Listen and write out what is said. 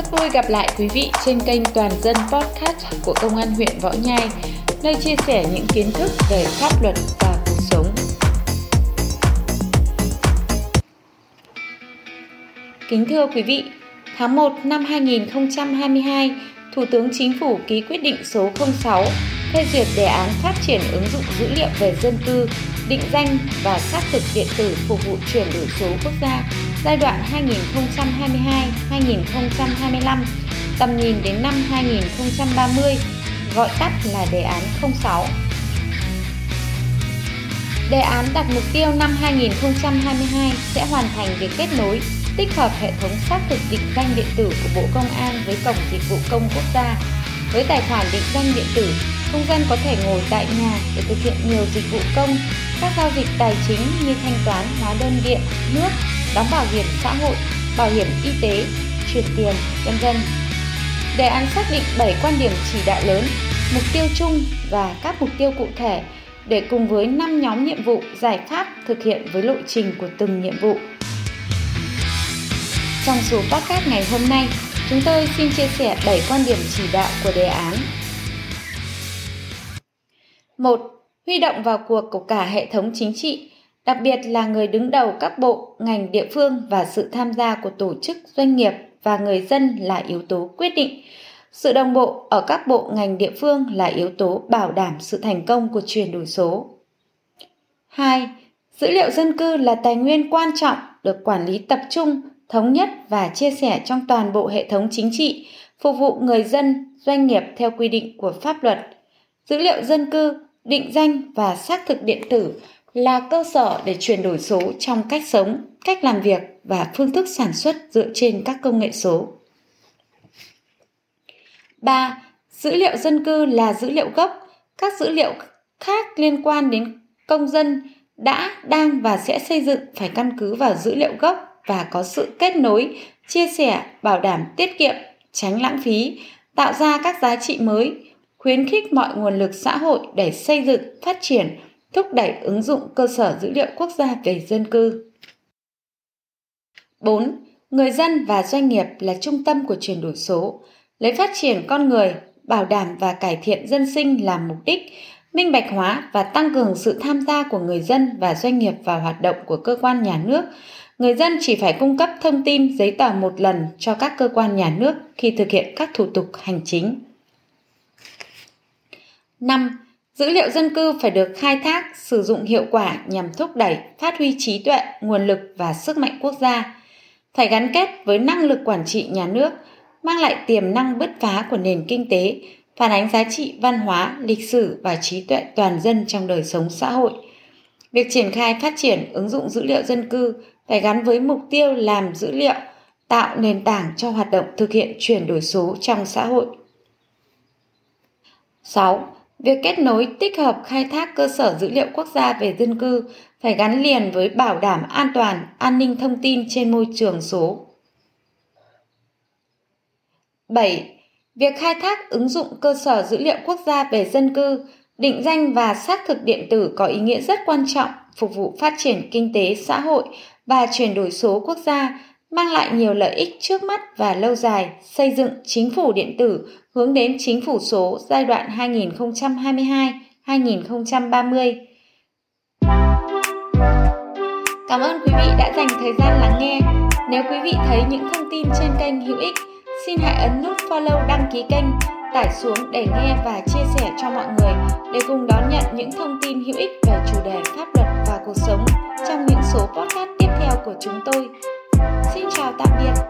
Rất vui gặp lại quý vị trên kênh Toàn dân Podcast của Công an huyện Võ Nhai, nơi chia sẻ những kiến thức về pháp luật và cuộc sống. Kính thưa quý vị, tháng 1 năm 2022, Thủ tướng Chính phủ ký quyết định số 06 phê duyệt đề án phát triển ứng dụng dữ liệu về dân cư, định danh và xác thực điện tử phục vụ chuyển đổi số quốc gia giai đoạn 2022-2025, tầm nhìn đến năm 2030, gọi tắt là đề án 06. Đề án đặt mục tiêu năm 2022 sẽ hoàn thành việc kết nối, tích hợp hệ thống xác thực định danh điện tử của Bộ Công an với Cổng Dịch vụ Công Quốc gia. Với tài khoản định danh điện tử, công dân có thể ngồi tại nhà để thực hiện nhiều dịch vụ công, các giao dịch tài chính như thanh toán, hóa đơn điện, nước, đóng bảo hiểm xã hội, bảo hiểm y tế, chuyển tiền, vân vân. Đề án xác định 7 quan điểm chỉ đạo lớn, mục tiêu chung và các mục tiêu cụ thể để cùng với 5 nhóm nhiệm vụ giải pháp thực hiện với lộ trình của từng nhiệm vụ. Trong số podcast ngày hôm nay, chúng tôi xin chia sẻ 7 quan điểm chỉ đạo của đề án. 1. Huy động vào cuộc của cả hệ thống chính trị, đặc biệt là người đứng đầu các bộ, ngành địa phương và sự tham gia của tổ chức, doanh nghiệp và người dân là yếu tố quyết định. Sự đồng bộ ở các bộ ngành địa phương là yếu tố bảo đảm sự thành công của chuyển đổi số. 2. Dữ liệu dân cư là tài nguyên quan trọng được quản lý tập trung, thống nhất và chia sẻ trong toàn bộ hệ thống chính trị, phục vụ người dân, doanh nghiệp theo quy định của pháp luật. Dữ liệu dân cư, định danh và xác thực điện tử là cơ sở để chuyển đổi số trong cách sống, cách làm việc và phương thức sản xuất dựa trên các công nghệ số. 3. Dữ liệu dân cư là dữ liệu gốc, các dữ liệu khác liên quan đến công dân đã, đang và sẽ xây dựng phải căn cứ vào dữ liệu gốc và có sự kết nối, chia sẻ, bảo đảm tiết kiệm, tránh lãng phí, tạo ra các giá trị mới, khuyến khích mọi nguồn lực xã hội để xây dựng, phát triển, thúc đẩy ứng dụng cơ sở dữ liệu quốc gia về dân cư. 4. Người dân và doanh nghiệp là trung tâm của chuyển đổi số, lấy phát triển con người, bảo đảm và cải thiện dân sinh làm mục đích, minh bạch hóa và tăng cường sự tham gia của người dân và doanh nghiệp vào hoạt động của cơ quan nhà nước. Người dân chỉ phải cung cấp thông tin giấy tờ một lần cho các cơ quan nhà nước khi thực hiện các thủ tục hành chính. 5. Dữ liệu dân cư phải được khai thác, sử dụng hiệu quả nhằm thúc đẩy, phát huy trí tuệ, nguồn lực và sức mạnh quốc gia. Phải gắn kết với năng lực quản trị nhà nước, mang lại tiềm năng bứt phá của nền kinh tế, phản ánh giá trị văn hóa, lịch sử và trí tuệ toàn dân trong đời sống xã hội. Việc triển khai phát triển ứng dụng dữ liệu dân cư phải gắn với mục tiêu làm dữ liệu tạo nền tảng cho hoạt động thực hiện chuyển đổi số trong xã hội. 6 Việc kết nối tích hợp khai thác cơ sở dữ liệu quốc gia về dân cư phải gắn liền với bảo đảm an toàn, an ninh thông tin trên môi trường số. 7. Việc khai thác ứng dụng cơ sở dữ liệu quốc gia về dân cư, định danh và xác thực điện tử có ý nghĩa rất quan trọng phục vụ phát triển kinh tế xã hội và chuyển đổi số quốc gia mang lại nhiều lợi ích trước mắt và lâu dài, xây dựng chính phủ điện tử hướng đến chính phủ số giai đoạn 2022-2030. Cảm ơn quý vị đã dành thời gian lắng nghe. Nếu quý vị thấy những thông tin trên kênh hữu ích, xin hãy ấn nút follow đăng ký kênh, tải xuống để nghe và chia sẻ cho mọi người để cùng đón nhận những thông tin hữu ích về chủ đề pháp luật và cuộc sống trong những số podcast tiếp theo của chúng tôi. Xin chào